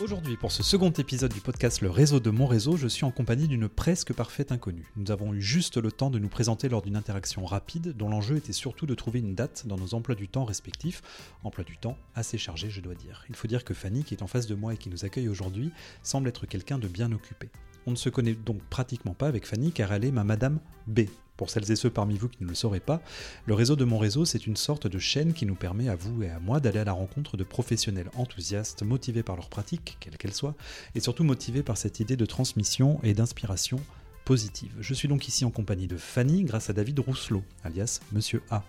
Aujourd'hui, pour ce second épisode du podcast Le réseau de mon réseau, je suis en compagnie d'une presque parfaite inconnue. Nous avons eu juste le temps de nous présenter lors d'une interaction rapide dont l'enjeu était surtout de trouver une date dans nos emplois du temps respectifs. Emploi du temps assez chargé, je dois dire. Il faut dire que Fanny, qui est en face de moi et qui nous accueille aujourd'hui, semble être quelqu'un de bien occupé. On ne se connaît donc pratiquement pas avec Fanny car elle est ma Madame B, pour celles et ceux parmi vous qui ne le sauraient pas, le réseau de mon réseau, c'est une sorte de chaîne qui nous permet à vous et à moi d'aller à la rencontre de professionnels enthousiastes, motivés par leur pratique, quelle qu'elle soit, et surtout motivés par cette idée de transmission et d'inspiration positive. Je suis donc ici en compagnie de Fanny grâce à David Rousselot, alias Monsieur A.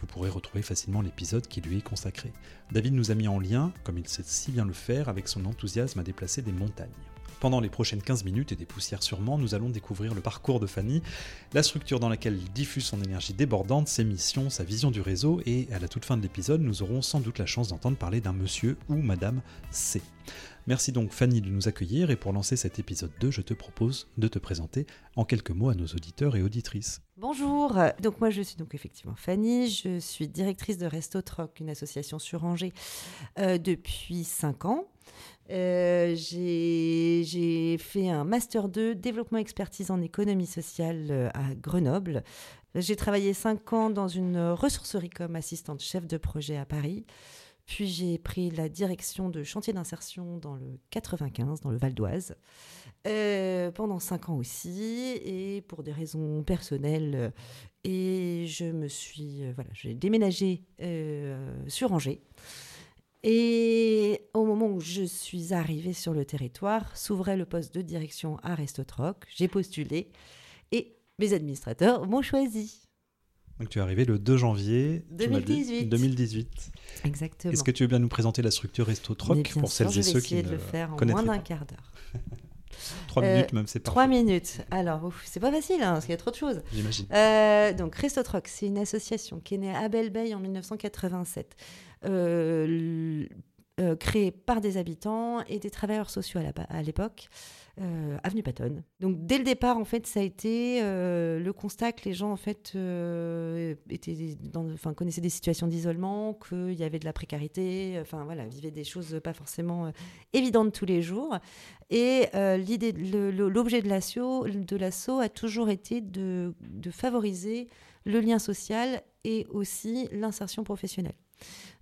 Vous pourrez retrouver facilement l'épisode qui lui est consacré. David nous a mis en lien, comme il sait si bien le faire, avec son enthousiasme à déplacer des montagnes. Pendant les prochaines 15 minutes et des poussières sûrement, nous allons découvrir le parcours de Fanny, la structure dans laquelle il diffuse son énergie débordante, ses missions, sa vision du réseau, et à la toute fin de l'épisode, nous aurons sans doute la chance d'entendre parler d'un monsieur ou madame C. Merci donc Fanny de nous accueillir et pour lancer cet épisode 2, je te propose de te présenter en quelques mots à nos auditeurs et auditrices. Bonjour, donc moi je suis donc effectivement Fanny, je suis directrice de Resto Troc, une association sur Angers, euh, depuis 5 ans. Euh, j'ai fait un Master 2 développement expertise en économie sociale euh, à Grenoble. J'ai travaillé 5 ans dans une ressourcerie comme assistante chef de projet à Paris. Puis j'ai pris la direction de chantier d'insertion dans le 95, dans le Val d'Oise, euh, pendant 5 ans aussi, et pour des raisons personnelles. Et je me suis, voilà, j'ai déménagé sur Angers. Et au moment où je suis arrivée sur le territoire, s'ouvrait le poste de direction à Restotroc. J'ai postulé et mes administrateurs m'ont choisi. Donc tu es arrivé le 2 janvier 2018. 2018. Exactement. Est-ce que tu veux bien nous présenter la structure Restotroc pour celles et ceux qui ne de le faire en moins d'un quart d'heure. Trois minutes même, c'est parfait. Trois minutes. Alors, c'est pas facile, hein, parce qu'il y a trop de choses. J'imagine. Euh, donc, Restotroc, c'est une association qui est née à Belle-Bay en 1987. Euh, euh, créé par des habitants et des travailleurs sociaux à l'époque, euh, avenue Patton. Donc dès le départ, en fait, ça a été le constat que les gens en fait connaissaient des situations d'isolement, qu'il y avait de la précarité, enfin voilà, vivaient des choses pas forcément évidentes tous les jours. Et l'idée, l'objet de l'assaut, de l'assaut a toujours été de, favoriser le lien social et aussi l'insertion professionnelle.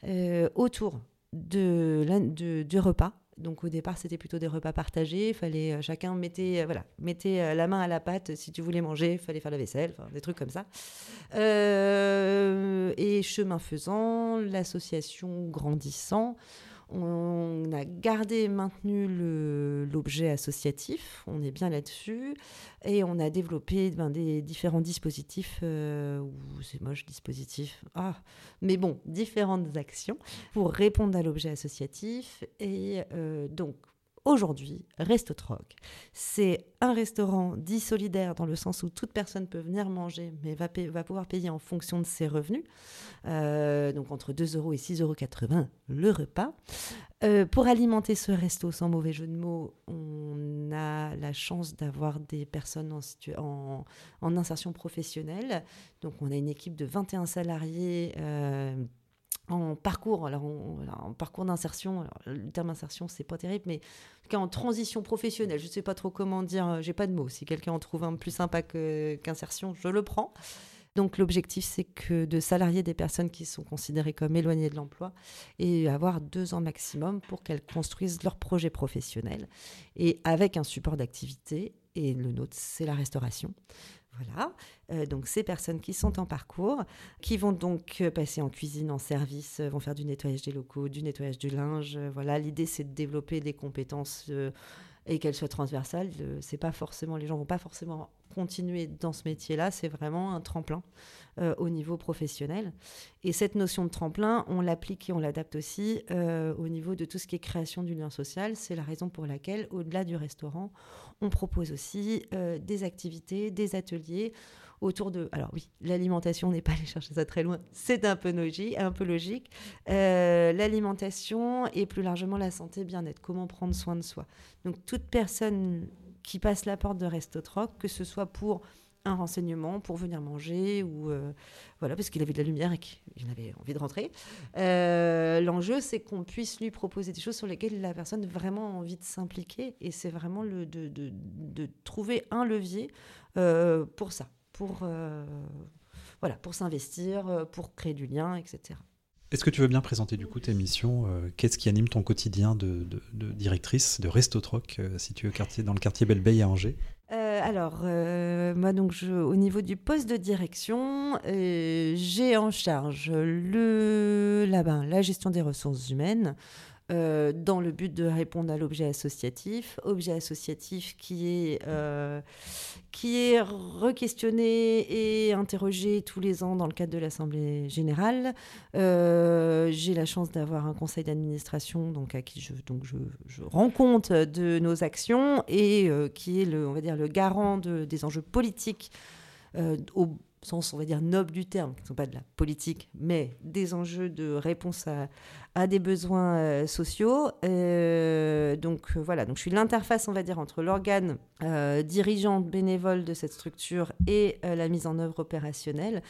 Euh, autour de, du repas. Donc au départ, c'était plutôt des repas partagés. Fallait euh, chacun mettait euh, voilà mettait la main à la pâte si tu voulais manger. Il fallait faire la vaisselle, des trucs comme ça. et chemin faisant, l'association grandissant, on a gardé et maintenu l'objet associatif, on est bien là-dessus, et on a développé ben, des différents dispositifs, euh, c'est moche dispositif, ah, mais bon, différentes actions pour répondre à l'objet associatif. Et euh, donc, Aujourd'hui, Resto Troc, c'est un restaurant dit solidaire dans le sens où toute personne peut venir manger, mais va, pouvoir payer en fonction de ses revenus. Euh, donc entre 2 euros et 6,80 euros le repas. Euh, pour alimenter ce resto, sans mauvais jeu de mots, on a la chance d'avoir des personnes en, en, insertion professionnelle. Donc on a une équipe de 21 salariés. Euh, en parcours, alors, en parcours d'insertion, le terme insertion c'est pas terrible, mais en, cas, en transition professionnelle, je sais pas trop comment dire, euh, j'ai pas de mots. Si quelqu'un en trouve un plus sympa qu'insertion, je le prends. Donc l'objectif, c'est que de salarier des personnes qui sont considérées comme éloignées de l'emploi et avoir deux ans maximum pour qu'elles construisent leur projet professionnel et avec un support d'activité. Et le nôtre, c'est la restauration. Voilà, euh, donc ces personnes qui sont en parcours, qui vont donc euh, passer en cuisine, en service, euh, vont faire du nettoyage des locaux, du nettoyage du linge. voilà, l'idée c'est de développer des compétences et qu'elles soient transversales. c'est pas forcément, les gens vont pas forcément continuer dans ce métier-là, c'est vraiment un tremplin au niveau professionnel. Et cette notion de tremplin, on l'applique et on l'adapte aussi au niveau de tout ce qui est création du lien social. C'est la raison pour laquelle, au-delà du restaurant, on propose aussi euh, des activités, des ateliers autour de... Alors oui, l'alimentation, on n'est pas allé chercher ça très loin, c'est un peu logique. Un peu logique. Euh, l'alimentation et plus largement la santé, bien-être, comment prendre soin de soi. Donc toute personne qui passe la porte de Restotroc, que ce soit pour un renseignement pour venir manger ou voilà parce qu'il avait de la lumière et qu'il avait envie de rentrer. L'enjeu, c'est qu'on puisse lui proposer des choses sur lesquelles la personne a vraiment envie de s'impliquer et c'est vraiment de, trouver un levier pour ça, pour voilà, pour s'investir, pour créer du lien, etc. Est-ce que tu veux bien présenter du coup tes missions euh, Qu'est-ce qui anime ton quotidien de, directrice de Restotroc, euh, situé au quartier, dans le quartier Belleveille à Angers? Euh, alors, moi, donc, je, au niveau du poste de direction, j'ai en charge le, là la gestion des ressources humaines, euh, dans le but de répondre à l'objet associatif, objet associatif qui est, euh, est re-questionné et interrogé tous les ans dans le cadre de l'Assemblée générale. Euh, j'ai la chance d'avoir un conseil d'administration à qui je, donc je, rends compte de nos actions et qui est le, on va dire, le garant de, des enjeux politiques au sens, on va dire, noble du terme, qui ne sont pas de la politique, mais des enjeux de réponse à, à des besoins euh, sociaux. Euh, donc euh, voilà, donc je suis l'interface, on va dire, entre l'organe dirigeant bénévole de cette structure et la mise en œuvre opérationnelle.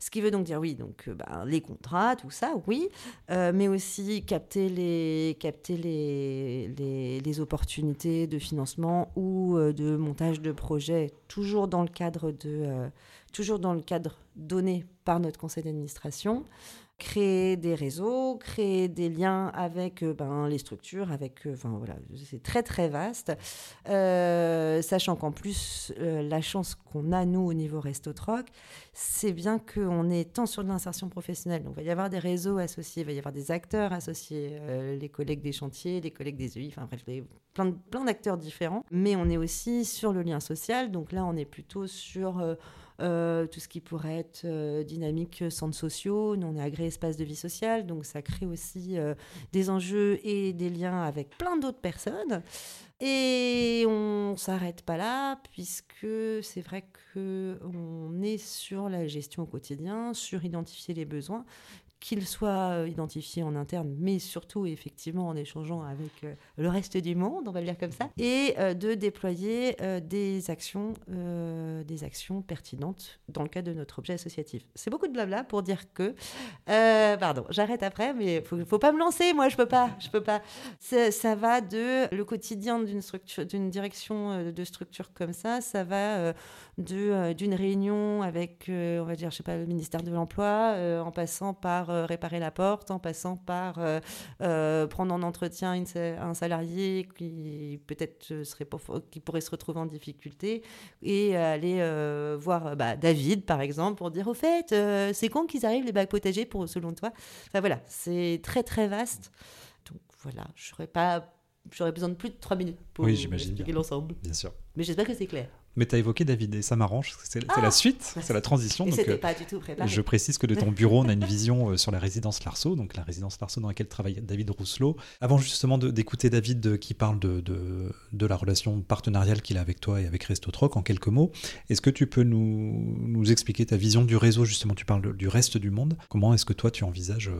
Ce qui veut donc dire, oui, donc ben, les contrats, tout ça, oui, mais aussi capter les, capter les, les, opportunités de financement ou de montage de projets, toujours dans le cadre de toujours dans le cadre donné par notre conseil d'administration créer des réseaux, créer des liens avec euh, ben, les structures, avec, euh, enfin voilà, c'est très très vaste, euh, sachant qu'en plus la chance qu'on a nous au niveau Restotroc, c'est bien qu'on est tant sur l'insertion professionnelle, donc il va y avoir des réseaux associés, il va y avoir des acteurs associés, les collègues des chantiers, les collègues des UI, enfin bref, plein, plein d'acteurs différents, mais on est aussi sur le lien social, donc là on est plutôt sur euh, tout ce qui pourrait être euh, dynamique centres sociaux. Nous, on est agréé espace de vie sociale, donc ça crée aussi euh, des enjeux et des liens avec plein d'autres personnes. Et on s'arrête pas là, puisque c'est vrai qu'on est sur la gestion au quotidien, sur identifier les besoins, qu'il soit euh, identifié en interne, mais surtout effectivement en échangeant avec euh, le reste du monde, on va le dire comme ça, et euh, de déployer des actions, des actions pertinentes dans le cadre de notre objet associatif. C'est beaucoup de blabla pour dire que, pardon, j'arrête après, mais faut, faut pas me lancer, moi je peux pas, je peux pas. Ça, va de le quotidien d'une d'une direction de structure comme ça, ça va de d'une réunion avec, on va dire, je sais pas, le ministère de l'emploi, en passant par euh, réparer la porte, en passant par euh, euh, prendre en entretien un salarié qui peut-être serait qui pourrait se retrouver en difficulté et aller voir bah, David par exemple pour dire au fait c'est quand qu'ils arrivent les bacs potagers pour selon toi? Enfin voilà, c'est très très vaste. Donc voilà, je pas j'aurais besoin de plus de trois minutes pour oui, expliquer l'ensemble. Bien sûr. Mais j'espère que c'est clair. Mais tu as évoqué David et ça m'arrange, c'est la ah suite, c'est la transition. donc, euh, pas du tout préparé. Je précise que de ton bureau, on a une vision euh, sur la résidence Larceau, donc la résidence Larceau dans laquelle travaille David Rousselot. Avant justement d'écouter David euh, qui parle de, de, de la relation partenariale qu'il a avec toi et avec Restotroc en quelques mots, est-ce que tu peux nous, nous, expliquer ta vision du réseau Justement, tu parles du reste du monde. Comment est-ce que toi tu envisages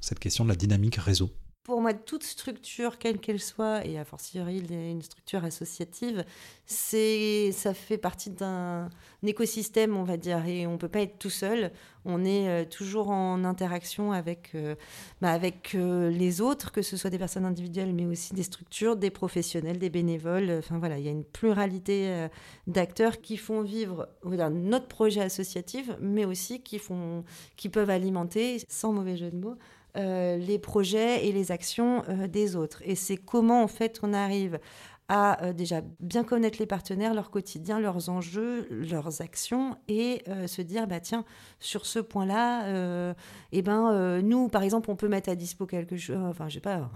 cette question de la dynamique réseau? Pour moi, toute structure, quelle qu'elle soit, et a fortiori une structure associative, c'est, ça fait partie d'un écosystème, on va dire, et on ne peut pas être tout seul. On est euh, toujours en interaction avec, euh, bah, avec euh, les autres, que ce soit des personnes individuelles, mais aussi des structures, des professionnels, des bénévoles. Enfin voilà, il y a une pluralité d'acteurs qui font vivre notre projet associatif, mais aussi qui, font, qui peuvent alimenter, sans mauvais jeu de mots, euh, les projets et les actions euh, des autres. Et c'est comment en fait on arrive à euh, déjà bien connaître les partenaires, leur quotidien, leurs enjeux, leurs actions et se dire bah tiens sur ce point-là, eh ben nous par exemple on peut mettre à dispo quelque chose, enfin je sais pas,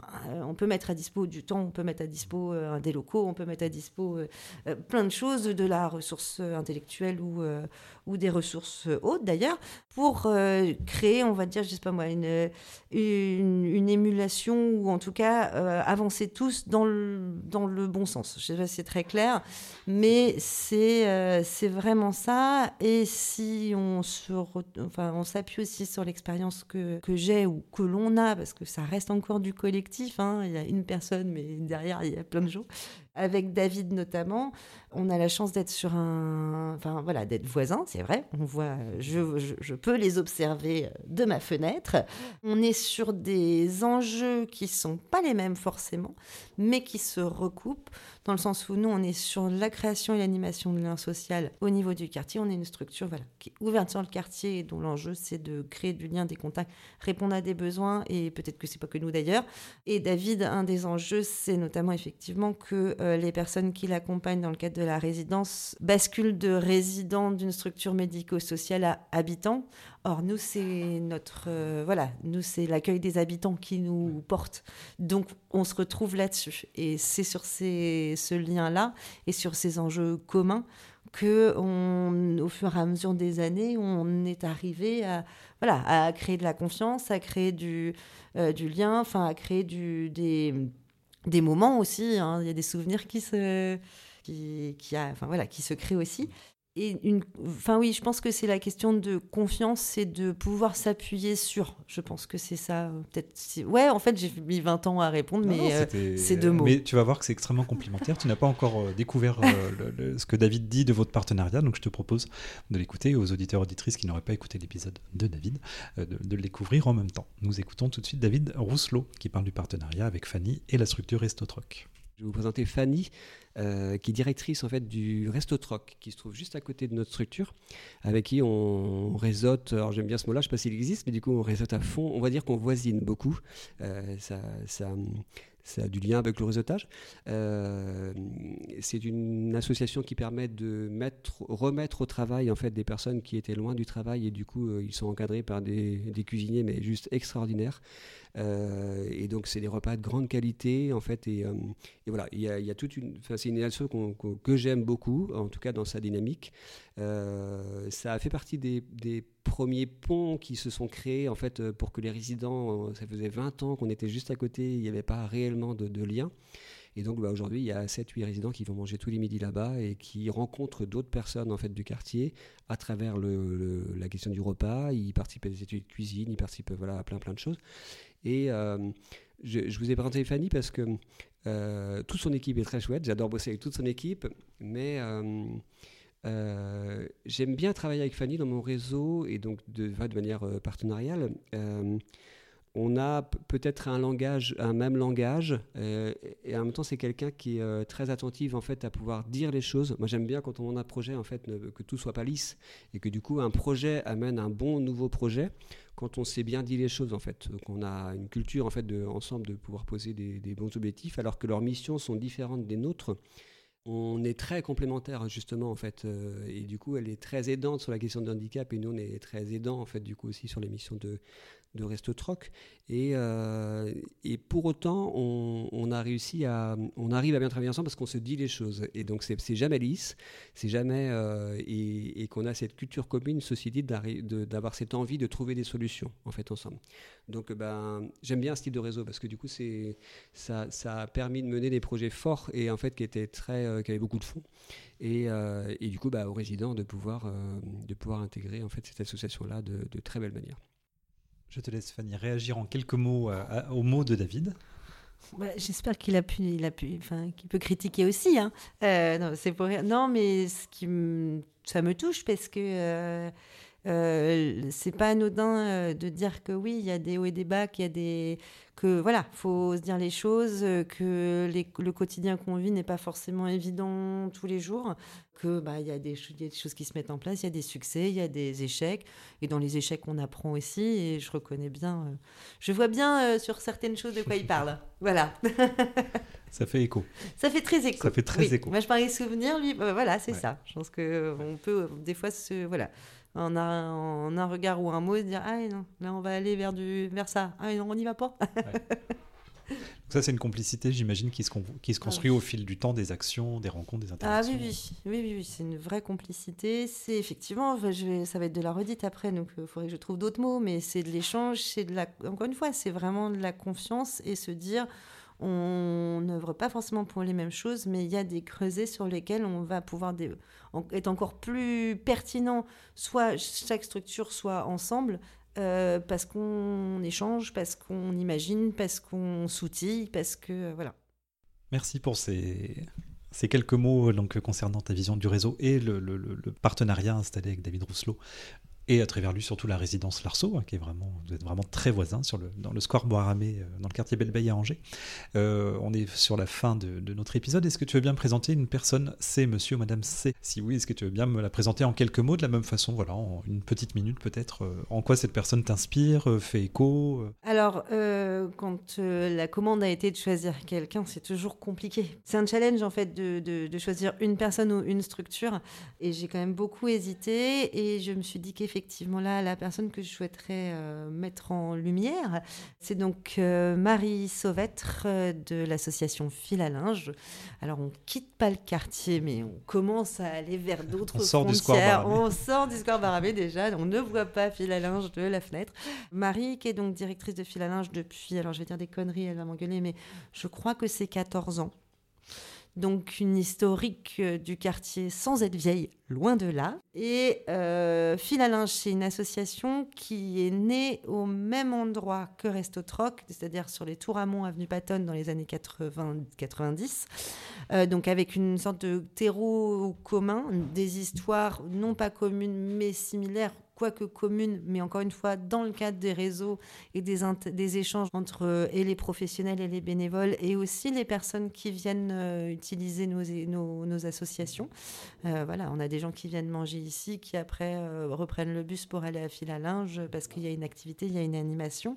on peut mettre à dispo du temps, on peut mettre à dispo des locaux, on peut mettre à dispo plein de choses, de la ressource intellectuelle ou ou des ressources hautes d'ailleurs, pour euh, créer, on va dire, je sais pas moi, une, une, émulation ou en tout cas euh, avancer tous dans le, dans le bon sens. Je sais pas si c'est très clair, mais c'est euh, c'est vraiment ça. Et si on se enfin, on s'appuie aussi sur l'expérience que, que j'ai ou que l'on a, parce que ça reste encore du collectif, hein, il y a une personne, mais derrière, il y a plein de gens Avec David notamment, on a la chance d'être sur un, enfin voilà, d'être voisins, c'est vrai. On voit, je, peux les observer de ma fenêtre. On est sur des enjeux qui sont pas les mêmes forcément, mais qui se recoupent dans le sens où nous, on est sur la création et l'animation de lien social au niveau du quartier. On est une structure voilà, qui est ouverte sur le quartier et dont l'enjeu, c'est de créer du lien, des contacts, répondre à des besoins, et peut-être que c'est pas que nous d'ailleurs. Et David, un des enjeux, c'est notamment effectivement que euh, les personnes qui l'accompagnent dans le cadre de la résidence basculent de résidents d'une structure médico-sociale à habitants. Or, nous, c'est notre. Euh, voilà, nous, c'est l'accueil des habitants qui nous porte. Donc, on se retrouve là-dessus. Et c'est sur ces, ce lien-là et sur ces enjeux communs que, au fur et à mesure des années, on est arrivé à, voilà, à créer de la confiance, à créer du, euh, du lien, enfin, à créer du, des, des moments aussi. Hein. Il y a des souvenirs qui se. Qui, qui, enfin, voilà, qui se créent aussi et une, enfin oui, je pense que c'est la question de confiance et de pouvoir s'appuyer sur. Je pense que c'est ça. Euh, peut-être. Ouais, en fait, j'ai mis 20 ans à répondre, mais euh, c'est deux mots. Mais tu vas voir que c'est extrêmement complémentaire. tu n'as pas encore euh, découvert ce que David dit de votre partenariat, donc je te propose de l'écouter aux auditeurs auditrices qui n'auraient pas écouté l'épisode de David, de, de, le découvrir en même temps. Nous écoutons tout de suite David Rousselot qui parle du partenariat avec Fanny et la structure Restotroc. Je vais vous présenter Fanny, euh, qui est directrice en fait du Resto Troc, qui se trouve juste à côté de notre structure, avec qui on réseaute. Alors j'aime bien ce mot-là, je ne sais pas s'il existe, mais du coup on réseaute à fond. On va dire qu'on voisine beaucoup. Euh, ça, ça, ça a du lien avec le réseautage. Euh, c'est une association qui permet de mettre, remettre au travail en fait des personnes qui étaient loin du travail et du coup euh, ils sont encadrés par des, cuisiniers mais juste extraordinaires. Euh, et donc c'est des repas de grande qualité en fait et, voilà il y, a, toute une, c'est une association que j'aime beaucoup en tout cas dans sa dynamique. Ça a fait partie des, premiers ponts qui se sont créés en fait euh, pour que les résidents, euh, ça faisait 20 ans qu'on était juste à côté, il n'y avait pas réellement de, lien. Et donc bah, aujourd'hui, il y a 7-8 résidents qui vont manger tous les midis là-bas et qui rencontrent d'autres personnes en fait du quartier à travers la question du repas. Ils participent à des études de cuisine, ils participent voilà, à plein plein de choses. Et euh, je, vous ai présenté Fanny parce que toute son équipe est très chouette. J'adore bosser avec toute son équipe, mais euh, j'aime bien travailler avec Fanny dans mon réseau et donc de, manière euh, partenariale. Euh, on a peut-être un même langage, et en même temps c'est quelqu'un qui est très attentif en fait à pouvoir dire les choses. Moi j'aime bien quand on a un projet en fait que tout soit pas lisse et que du coup un projet amène un bon nouveau projet quand on sait bien dire les choses en fait. qu'on a une culture en fait ensemble de pouvoir poser des bons objectifs alors que leurs missions sont différentes des nôtres on est très complémentaires justement en fait euh, et du coup elle est très aidante sur la question de handicap et nous on est très aidants en fait du coup aussi sur les missions de, de Resto Troc. Et, euh, et pour autant, on, a réussi à, on arrive à bien travailler ensemble parce qu'on se dit les choses. Et donc, c'est jamais lisse, c'est jamais. Euh, et, qu'on a cette culture commune, ceci dit, d'avoir cette envie de trouver des solutions, en fait, ensemble. Donc, ben, j'aime bien ce type de réseau parce que du coup, ça, ça a permis de mener des projets forts et en fait, qui, étaient très, euh, qui avaient beaucoup de fonds. Et, et du coup, bah, aux résidents de pouvoir, de pouvoir intégrer en fait, cette association-là de, de très belle manière. Je te laisse, Fanny, réagir en quelques mots euh, aux mots de David. Bah, j'espère qu'il a pu, il a qu'il peut critiquer aussi. Hein. Euh, non, c'est pour. Non, mais ce qui ça me touche parce que euh, euh, c'est pas anodin de dire que oui, il y a des hauts et des bas, qu'il y a des que voilà, faut se dire les choses, que le quotidien qu'on vit n'est pas forcément évident tous les jours, que bah il y, a des, des choses qui se mettent en place, il y a des succès, il y a des échecs, et dans les échecs on apprend aussi. Et je reconnais bien, euh, je vois bien euh, sur certaines choses de quoi il parle. Voilà. Ça fait écho. Ça fait très écho. Ça fait très écho. Moi je parlais souvenir, lui, bah, voilà, c'est ça. Je pense que on peut des fois se voilà en un, en un regard ou un mot dire ah non là on va aller vers du vers ça. Ah non on n'y va pas. Ça c'est une complicité j'imagine qui se, qui se ah construit au fil du temps des actions des rencontres des interactions ah oui oui. Oui, oui, c'est une vraie complicité. C'est effectivement je vais, ça va être de la redite après donc il faudrait que je trouve d'autres mots mais c'est de l'échange c'est de la encore une fois c'est vraiment de la confiance et se dire on n'œuvre pas forcément pour les mêmes choses, mais il y a des creusets sur lesquels on va pouvoir être encore plus pertinent, soit chaque structure, soit ensemble, euh, parce qu'on échange, parce qu'on imagine, parce qu'on s'outille, parce que voilà. Merci pour ces quelques mots concernant ta vision du réseau et le, le partenariat installé avec David Rousselot et à travers lui surtout la résidence Larceau, hein, qui est vraiment, vous êtes vraiment très le, dans le square Bois-Ramé, euh, dans le quartier Belle-Baye à Angers. Euh, on est sur la fin de, notre épisode. Est-ce que tu veux bien me présenter une personne C, monsieur ou madame C? Si oui, est-ce que tu veux bien me la présenter en quelques mots de la même façon, voilà, en une petite minute peut-être, euh, en quoi cette personne t'inspire, fait écho Alors, quand la commande a été de choisir quelqu'un, c'est toujours compliqué. C'est un challenge en fait de, de choisir une personne ou une structure, et j'ai quand même beaucoup hésité, et je me suis dit qu'effectivement, effectivement là la personne que je souhaiterais euh, mettre en lumière. C'est donc euh, Marie Sauvêtre euh, de l'association Fil à linge. Alors on quitte pas le quartier, mais on commence à aller vers d'autres frontières. on sort du square Baramé déjà, on ne voit pas Fil à linge de la fenêtre. Marie qui est donc directrice de Fil à linge depuis, alors je vais dire des conneries, elle va m'engueuler, mais je crois que c'est 14 ans donc une historique euh, du quartier sans être vieille, loin de là. Et euh, Fil c'est une association qui est née au même endroit que Resto Troc, c'est-à-dire sur les Tours Amont, avenue Patton, dans les années 80-90. Euh, donc avec une sorte de terreau commun, des histoires non pas communes mais similaires quoique commune, mais encore une fois, dans le cadre des réseaux et des, échanges entre euh, et les professionnels et les bénévoles, et aussi les personnes qui viennent euh, utiliser nos, associations. Euh, voilà, on a des gens qui viennent manger ici, qui après reprennent le bus pour aller à fil à linge, parce qu'il y a une activité, il y a une animation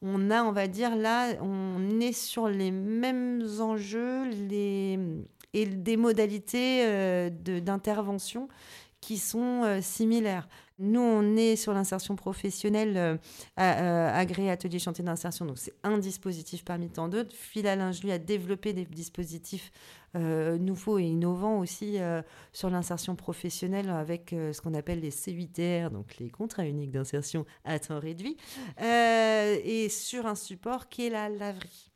on a, on va dire, là, on est sur les mêmes enjeux et des modalités d'intervention qui sont similaires. Nous, on est sur l'insertion professionnelle euh, euh, agréé atelier chantier d'insertion. Donc, c'est un dispositif parmi tant d'autres. Philalinge, lui, a développé des dispositifs euh, nouveaux et innovants aussi sur l'insertion professionnelle avec ce qu'on appelle les C8R, donc les contrats uniques d'insertion à temps réduit, et sur un support qui est la laverie.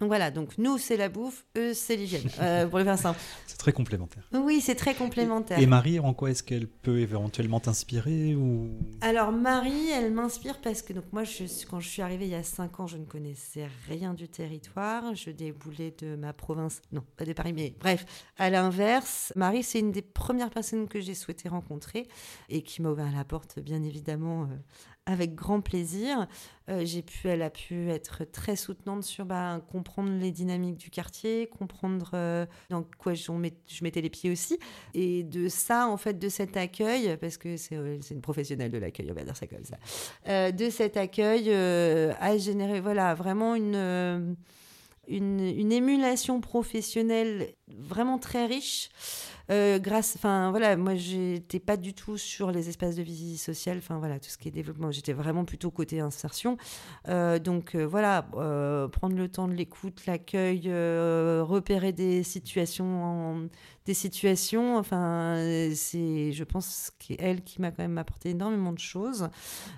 Donc voilà, donc nous c'est la bouffe, eux c'est l'hygiène, euh, pour le faire simple. C'est très complémentaire. Oui, c'est très complémentaire. Et, Marie, en quoi est-ce qu'elle peut éventuellement t'inspirer ou... Alors Marie, elle m'inspire parce que donc moi, je, quand je suis arrivée il y a 5 ans, je ne connaissais rien du territoire. Je déboulais de ma province, non, pas de Paris, mais bref, à l'inverse. Marie, c'est une des premières personnes que j'ai souhaité rencontrer et qui m'a ouvert la porte, bien évidemment, euh, avec grand plaisir. Euh, pu, elle a pu être très soutenante sur bah, comprendre les dynamiques du quartier, comprendre euh, dans quoi je, mettais les pieds aussi. Et de ça, en fait, de cet accueil, parce que c'est euh, une professionnelle de l'accueil, on va dire ça comme ça, de cet accueil a généré voilà, vraiment une, une émulation professionnelle vraiment très riche. Euh, grâce, enfin voilà, moi j'étais pas du tout sur les espaces de vie sociale, enfin voilà, tout ce qui est développement, j'étais vraiment plutôt côté insertion. Euh, donc euh, voilà, prendre le temps de l'écoute, l'accueil, repérer des situations, des situations, enfin c'est, je pense, elle qui m'a quand même apporté énormément de choses.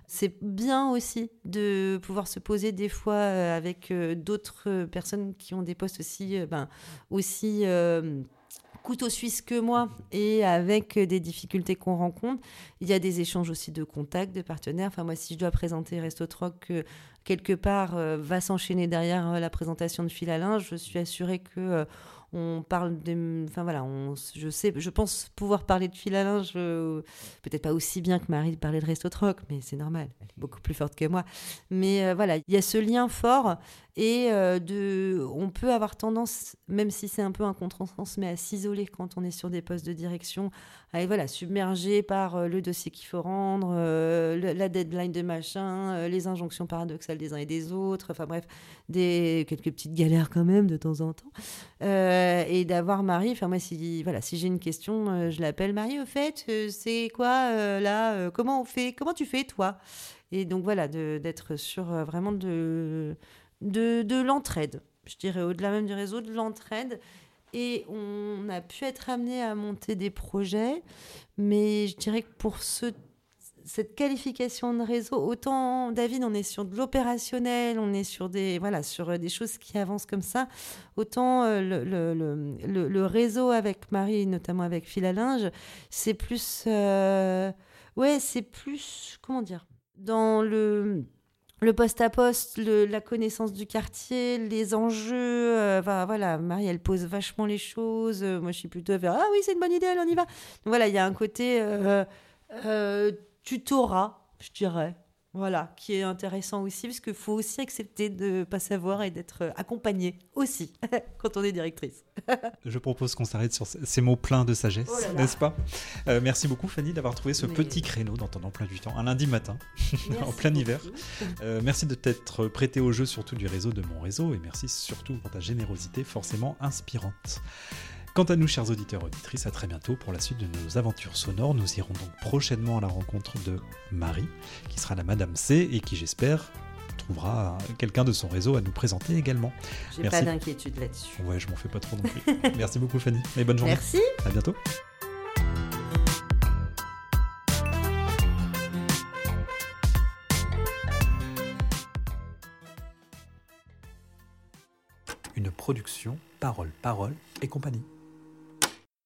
C'est bien aussi de pouvoir se poser des fois avec d'autres personnes qui ont des postes aussi, ben aussi couteau suisse que moi et avec des difficultés qu'on rencontre, il y a des échanges aussi de contacts, de partenaires. Enfin, moi, si je dois présenter Resto Troc, euh, quelque part euh, va s'enchaîner derrière euh, la présentation de fil à linge, je suis assurée que on parle de enfin voilà je sais je pense pouvoir parler de fil à linge peut-être pas aussi bien que Marie parlait de resto troc mais c'est normal. Elle est beaucoup plus forte que moi. Mais voilà il y a ce lien fort et euh, de, on peut avoir tendance, même si c'est un peu un contresens, mais à s'isoler quand on est sur des postes de direction, à être voilà, submergé par euh, le dossier qu'il faut rendre, euh, la deadline de machin, les injonctions paradoxales des uns et des autres, enfin bref, des, quelques petites galères quand même de temps en temps. et d'avoir Marie, enfin moi, si, voilà, si j'ai une question, je l'appelle Marie, au fait, c'est quoi là Comment on fait Comment tu fais toi? Et donc voilà, d'être sur vraiment de, de, l'entraide. Je dirais au-delà même du réseau, de l'entraide. Et on a pu être amené à monter des projets, mais je dirais que pour ce, cette qualification de réseau, autant David, on est sur de l'opérationnel, on est sur des, voilà, sur des choses qui avancent comme ça, autant euh, le, le, réseau avec Marie, notamment avec Philalinge, c'est plus. Euh, ouais, c'est plus. Comment dire Dans le le poste à poste, la connaissance du quartier, les enjeux. euh, voilà, Marie, elle pose vachement les choses. Euh, moi, je suis plutôt faire Ah oui, c'est une bonne idée, allez, on y va. Voilà, il y a un côté euh, euh, tutorat, je dirais. Voilà, qui est intéressant aussi, parce qu'il faut aussi accepter de ne pas savoir et d'être euh, accompagné aussi quand on est directrice. Je propose qu'on s'arrête sur ces mots pleins de sagesse, Oh n'est-ce pas? Euh, Merci beaucoup Fanny d'avoir trouvé ce Mais- petit créneau dans ton emploi du temps, un lundi matin. En plein hiver. Euh, merci de t'être prêté au jeu surtout du réseau de mon réseau et merci surtout pour ta générosité forcément inspirante. Quant à nous, chers auditeurs auditrices, à très bientôt pour la suite de nos aventures sonores. Nous irons donc prochainement à la rencontre de Marie, qui sera la Madame C et qui, j'espère, trouvera quelqu'un de son réseau à nous présenter également. J'ai Merci. pas d'inquiétude là-dessus. Ouais, je m'en fais pas trop non plus. Merci beaucoup Fanny et bonne journée. Merci. À bientôt. Une production Parole, Parole et compagnie.